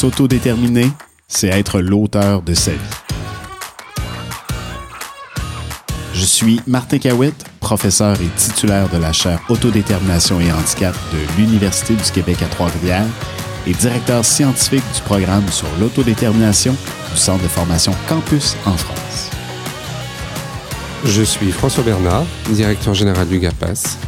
S'autodéterminer, c'est être l'auteur de sa vie. Je suis Martin Cawitt, professeur et titulaire de la chaire Autodétermination et handicap de l'Université du Québec à Trois-Rivières et directeur scientifique du programme sur l'autodétermination du Centre de formation Campus en France. Je suis François Bernard, directeur général du GAPAS.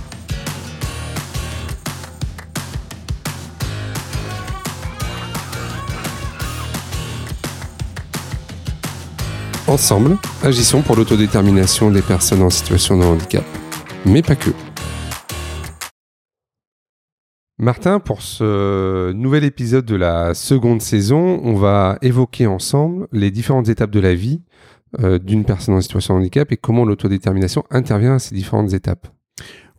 Ensemble, agissons pour l'autodétermination des personnes en situation de handicap, mais pas que. Martin, pour ce nouvel épisode de la seconde saison, on va évoquer ensemble les différentes étapes de la vie euh, d'une personne en situation de handicap et comment l'autodétermination intervient à ces différentes étapes.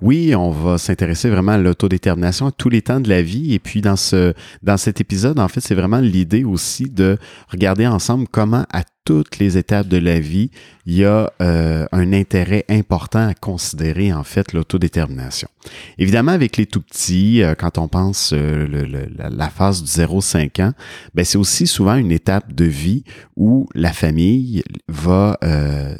Oui, on va s'intéresser vraiment à l'autodétermination à tous les temps de la vie. Et puis dans ce dans cet épisode, en fait, c'est vraiment l'idée aussi de regarder ensemble comment à toutes les étapes de la vie, il y a euh, un intérêt important à considérer en fait l'autodétermination. Évidemment, avec les tout petits, euh, quand on pense euh, la phase du 0-5 ans, ben c'est aussi souvent une étape de vie où la famille va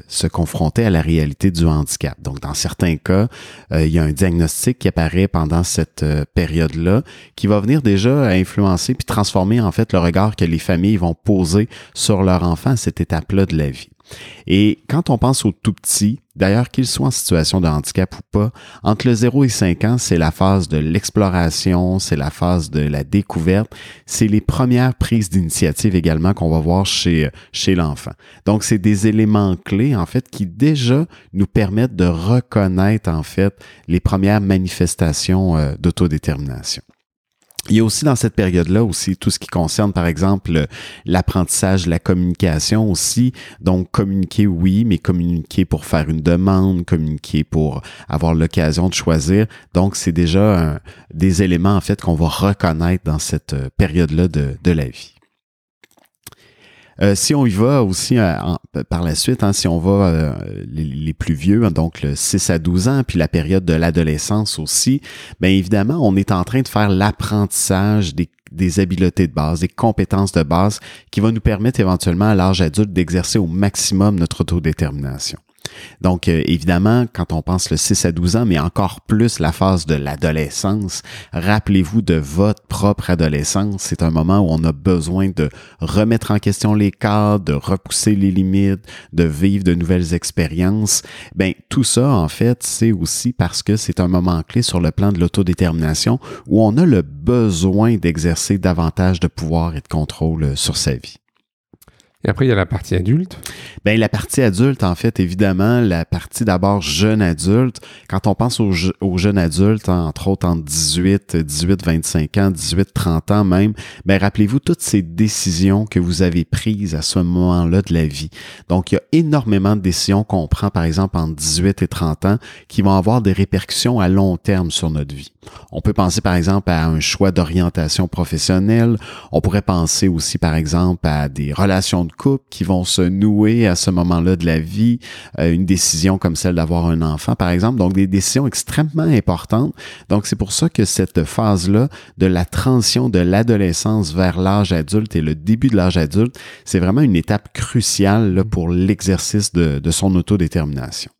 se confronter à la réalité du handicap. Donc, dans certains cas, il y a un diagnostic qui apparaît pendant cette période-là, qui va venir déjà influencer puis transformer en fait le regard que les familles vont poser sur leur enfant étape-là de la vie. Et quand on pense aux tout petits, d'ailleurs qu'ils soient en situation de handicap ou pas, entre le 0 et 5 ans, c'est la phase de l'exploration, c'est la phase de la découverte, c'est les premières prises d'initiative également qu'on va voir chez, chez l'enfant. Donc, c'est des éléments clés, en fait, qui déjà nous permettent de reconnaître, en fait, les premières manifestations euh, d'autodétermination. Il y a aussi dans cette période-là aussi tout ce qui concerne, par exemple, l'apprentissage, la communication aussi. Donc, communiquer, oui, mais communiquer pour faire une demande, communiquer pour avoir l'occasion de choisir. Donc, c'est déjà des éléments, en fait, qu'on va reconnaître dans cette euh, période-là de, de la vie. Euh, si on y va aussi euh, par la suite, hein, si on va euh, les, plus vieux, hein, donc le 6 à 12 ans, puis la période de l'adolescence aussi, bien évidemment, on est en train de faire l'apprentissage des, des habiletés de base, des compétences de base qui va nous permettre éventuellement à l'âge adulte d'exercer au maximum notre autodétermination. Donc, euh, évidemment, quand on pense le 6 à 12 ans, mais encore plus la phase de l'adolescence, rappelez-vous de votre propre adolescence. C'est un moment où on a besoin de remettre en question les cadres, de repousser les limites, de vivre de nouvelles expériences. Ben, tout ça, en fait, c'est aussi parce que c'est un moment clé sur le plan de l'autodétermination où on a le besoin d'exercer davantage de pouvoir et de contrôle sur sa vie. Et après, il y a la partie adulte. Bien, la partie adulte, en fait, évidemment, la partie d'abord jeune adulte. Quand on pense aux, jeunes adultes, entre autres entre 18, 18, 25 ans, 18, 30 ans même, bien, rappelez-vous toutes ces décisions que vous avez prises à ce moment-là de la vie. Donc, il y a énormément de décisions qu'on prend, par exemple, entre 18 et 30 ans, qui vont avoir des répercussions à long terme sur notre vie. On peut penser, par exemple, à un choix d'orientation professionnelle. On pourrait penser aussi, par exemple, à des relations de couple qui vont se nouer à ce moment-là de la vie, euh, une décision comme celle d'avoir un enfant, par exemple. Donc, des décisions extrêmement importantes. Donc, c'est pour ça que cette phase-là de la transition de l'adolescence vers l'âge adulte et le début de l'âge adulte, c'est vraiment une étape cruciale pour l'exercice de, de son autodétermination.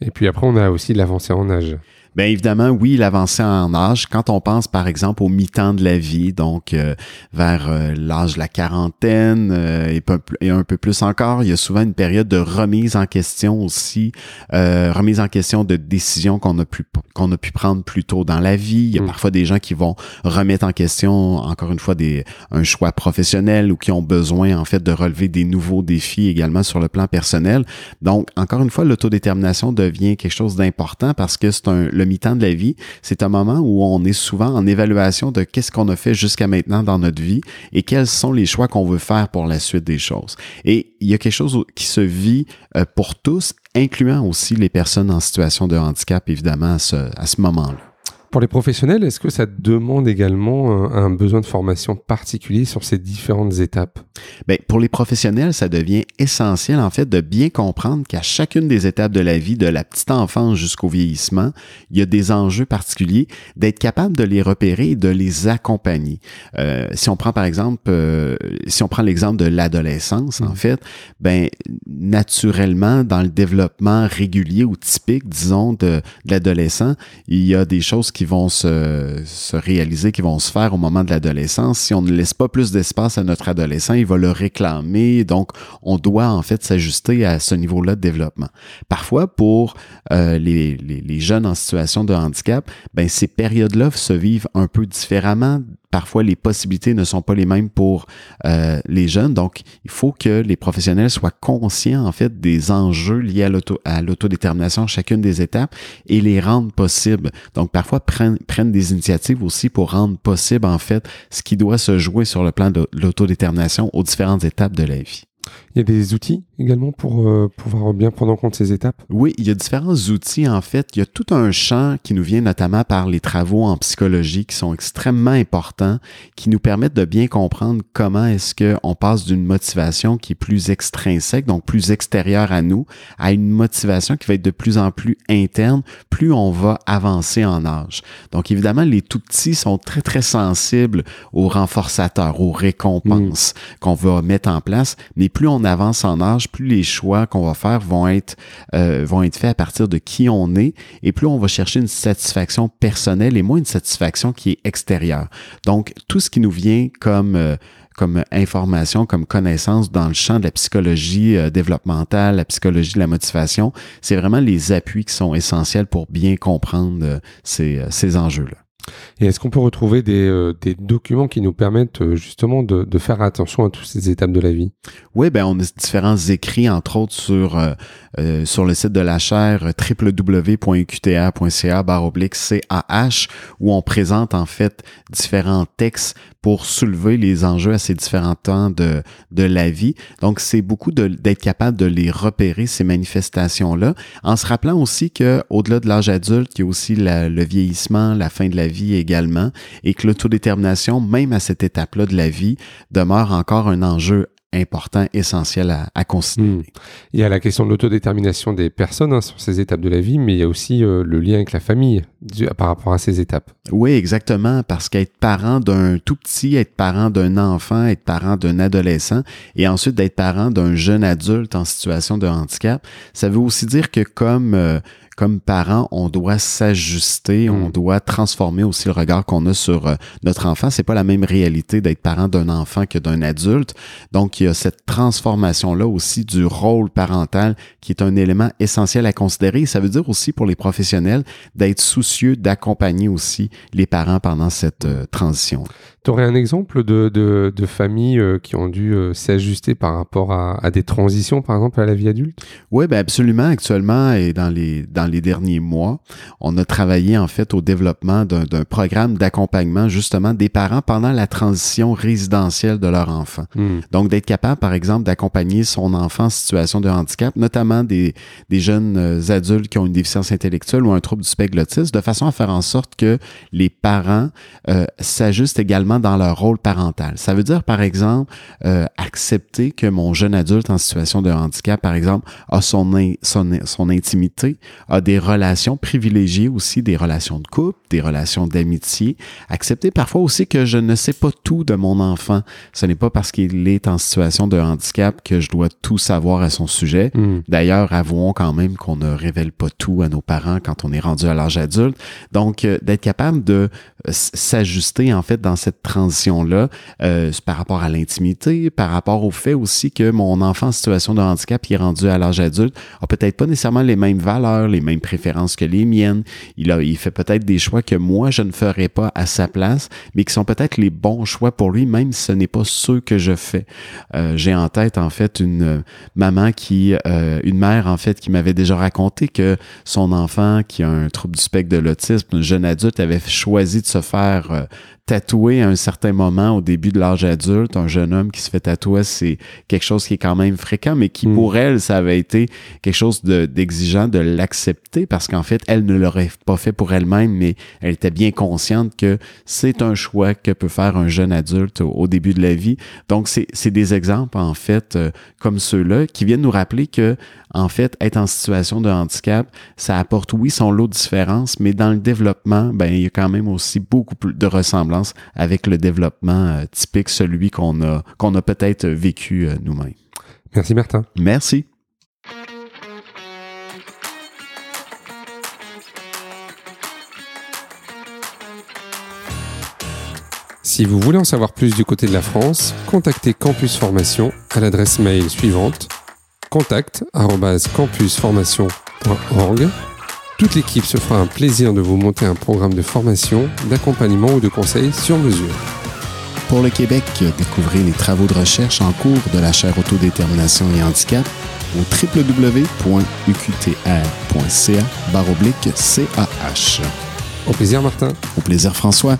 Et puis après, on a aussi l'avancée en âge. Bien évidemment, oui, l'avancée en âge, quand on pense par exemple au mi-temps de la vie, donc euh, vers euh, l'âge de la quarantaine euh, et, et, un peu plus encore, il y a souvent une période de remise en question aussi, remise en question de décisions qu'on a pu qu'on a pu prendre plus tôt dans la vie. Il y a mm. parfois des gens qui vont remettre en question encore une fois des un choix professionnel ou qui ont besoin en fait de relever des nouveaux défis également sur le plan personnel. Donc encore une fois, l'autodétermination devient quelque chose d'important parce que c'est un le mi-temps de la vie, c'est un moment où on est souvent en évaluation de qu'est-ce qu'on a fait jusqu'à maintenant dans notre vie et quels sont les choix qu'on veut faire pour la suite des choses. Et il y a quelque chose qui se vit euh, pour tous, incluant aussi les personnes en situation de handicap, évidemment, à ce, à ce moment-là. Pour les professionnels, est-ce que ça demande également un, besoin de formation particulier sur ces différentes étapes? Bien, pour les professionnels, ça devient essentiel, en fait, de bien comprendre qu'à chacune des étapes de la vie, de la petite enfance jusqu'au vieillissement, il y a des enjeux particuliers, d'être capable de les repérer et de les accompagner. Euh, si on prend, par exemple, euh, si on prend l'exemple de l'adolescence, en mmh. fait, ben, naturellement, dans le développement régulier ou typique, disons, de, de l'adolescent, il y a des choses qui vont se, se, réaliser, qui vont se faire au moment de l'adolescence. Si on ne laisse pas plus d'espace à notre adolescent, il va le réclamer. Donc, on doit en fait s'ajuster à ce niveau-là de développement. Parfois, pour euh, les, jeunes en situation de handicap, ben, ces périodes-là se vivent un peu différemment parfois les possibilités ne sont pas les mêmes pour euh, les jeunes. Donc, il faut que les professionnels soient conscients en fait des enjeux liés à l'autodétermination, chacune des étapes, et les rendre possibles. Donc, parfois prennent, prennent des initiatives aussi pour rendre possible en fait ce qui doit se jouer sur le plan de l'autodétermination aux différentes étapes de la vie. Il y a des outils également pour euh, pouvoir bien prendre en compte ces étapes? Oui, il y a différents outils en fait. Il y a tout un champ qui nous vient notamment par les travaux en psychologie qui sont extrêmement importants, qui nous permettent de bien comprendre comment est-ce qu'on passe d'une motivation qui est plus extrinsèque, donc plus extérieure à nous, à une motivation qui va être de plus en plus interne, plus on va avancer en âge. Donc évidemment, les tout petits sont très très sensibles aux renforçateurs, aux récompenses mm. qu'on va mettre en place, mais plus on avance en âge, plus les choix qu'on va faire vont être, euh, vont être faits à partir de qui on est et plus on va chercher une satisfaction personnelle et moins une satisfaction qui est extérieure. Donc, tout ce qui nous vient comme... Euh, comme information, comme connaissance dans le champ de la psychologie euh, développementale, la psychologie de la motivation, c'est vraiment les appuis qui sont essentiels pour bien comprendre ces, ces enjeux-là. Et est-ce qu'on peut retrouver des, euh, documents qui nous permettent euh, justement de, faire attention à toutes ces étapes de la vie? Oui, ben on a différents écrits, entre autres sur, euh, sur le site de la chaire www.uqta.ca CAH, où on présente en fait différents textes pour soulever les enjeux à ces différents temps de, de la vie. Donc, c'est beaucoup d'être capable de les repérer, ces manifestations-là, en se rappelant aussi qu'au-delà de l'âge adulte, il y a aussi le vieillissement, la fin de la vie également, et que l'autodétermination, même à cette étape-là de la vie, demeure encore un enjeu important, essentiel à, à considérer. Hmm. Il y a la question de l'autodétermination des personnes hein, sur ces étapes de la vie, mais il y a aussi euh, le lien avec la famille par rapport à ces étapes. Oui, exactement, parce qu'être parent d'un tout petit, être parent d'un enfant, être parent d'un adolescent, et ensuite d'être parent d'un jeune adulte en situation de handicap, ça veut aussi dire que comme euh, comme parents, on doit s'ajuster, on hmm. doit transformer aussi le regard qu'on a sur euh, notre enfant. C'est pas la même réalité d'être parent d'un enfant que d'un adulte. Donc, il y a cette transformation-là aussi du rôle parental qui est un élément essentiel à considérer. ça veut dire aussi pour les professionnels d'être soucieux d'accompagner aussi les parents pendant cette euh, transition. Tu aurais un exemple de, de, de familles euh, qui ont dû s'ajuster par rapport à, à, des transitions, par exemple, à la vie adulte? Oui, ben absolument. Actuellement et dans les, dans les derniers mois, on a travaillé en fait au développement d'un programme d'accompagnement justement des parents pendant la transition résidentielle de leur enfant. Hmm. Donc, d'être capable, par exemple, d'accompagner son enfant en situation de handicap, notamment des, des jeunes euh, adultes qui ont une déficience intellectuelle ou un trouble du spectre de façon à faire en sorte que les parents euh, s'ajustent également dans leur rôle parental. Ça veut dire, par exemple, euh, accepter que mon jeune adulte en situation de handicap, par exemple, a son, son, son intimité, a des relations privilégiées aussi, des relations de couple, des relations d'amitié. Accepter parfois aussi que je ne sais pas tout de mon enfant. Ce n'est pas parce qu'il est en situation de handicap que je dois tout savoir à son sujet. Hmm. D'ailleurs, avouons quand même qu'on ne révèle pas tout à nos parents quand on est rendu à l'âge adulte. Donc, euh, d'être capable de euh, s'ajuster en fait dans cette transition-là euh, par rapport à l'intimité, par rapport au fait aussi que mon enfant en situation de handicap qui est rendu à l'âge adulte a peut-être pas nécessairement les mêmes valeurs, les mêmes préférences que les miennes. Il, a, il fait peut-être des choix que moi, je ne ferais pas à sa place, mais qui sont peut-être les bons choix pour lui, même si ce n'est pas ceux que je fais. Euh, J'ai en tête, en fait, une maman qui, euh, une mère, en fait, qui m'avait déjà raconté que son enfant qui a un trouble du spectre de l'autisme, un jeune adulte, avait choisi de se faire euh, tatouer à un certain moment, au début de l'âge adulte, un jeune homme qui se fait tatouer, c'est quelque chose qui est quand même fréquent, mais qui Mm. pour elle, ça avait été quelque chose de- d'exigeant de, l'accepter parce qu'en fait, elle ne l'aurait pas fait pour elle-même, mais elle était bien consciente que c'est un choix que peut faire un jeune adulte au, au début de la vie. Donc, c'est c'est des exemples, en fait, euh, comme ceux-là, qui viennent nous rappeler que, en fait, être en situation de handicap, ça apporte, oui, son lot de différences, mais dans le développement, ben, il y a quand même aussi beaucoup plus de ressemblances avec le développement euh, typique, celui qu'on a, qu'on a peut-être vécu euh, nous-mêmes. Merci Martin. Merci. Si vous voulez en savoir plus du côté de la France, contactez Campus Formation à l'adresse mail suivante contact@campusformation.org. Toute l'équipe se fera un plaisir de vous monter un programme de formation, d'accompagnement ou de conseil sur mesure. Pour le Québec, découvrez les travaux de recherche en cours de la chaire Autodétermination et Handicap au www.uqtr.ca CAH. Au plaisir Martin. Au plaisir François.